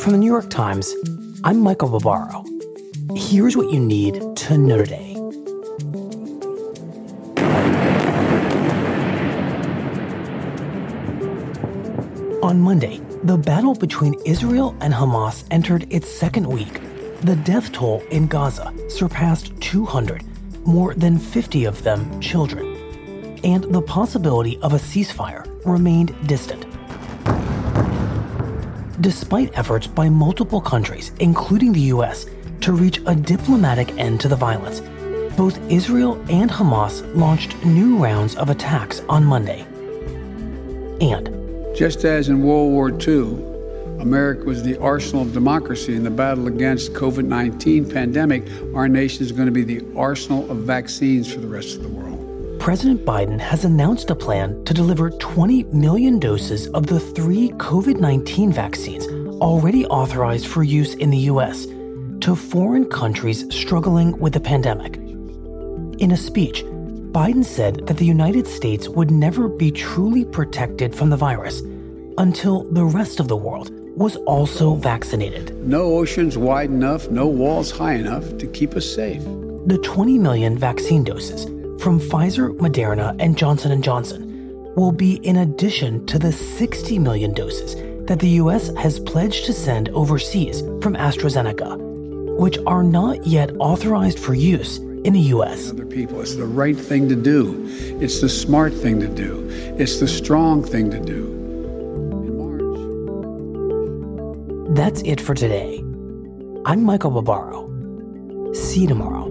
From the New York Times, I'm Michael Barbaro. Here's what you need to know today. On Monday, the battle between Israel and Hamas entered its second week. The death toll in Gaza surpassed 200, more than 50 of them children. And the possibility of a ceasefire remained distant. Despite efforts by multiple countries, including the US, to reach a diplomatic end to the violence, both Israel and Hamas launched new rounds of attacks on Monday. And just as in World War II, America was the arsenal of democracy in the battle against COVID-19 pandemic, our nation is going to be the arsenal of vaccines for the rest of the world. President Biden has announced a plan to deliver 20 million doses of the three COVID 19 vaccines already authorized for use in the U.S. to foreign countries struggling with the pandemic. In a speech, Biden said that the United States would never be truly protected from the virus until the rest of the world was also vaccinated. No oceans wide enough, no walls high enough to keep us safe. The 20 million vaccine doses from Pfizer, Moderna, and Johnson & Johnson will be in addition to the 60 million doses that the US has pledged to send overseas from AstraZeneca, which are not yet authorized for use in the US. Other people, it's the right thing to do. It's the smart thing to do. It's the strong thing to do. That's it for today. I'm Michael Barbaro. See you tomorrow.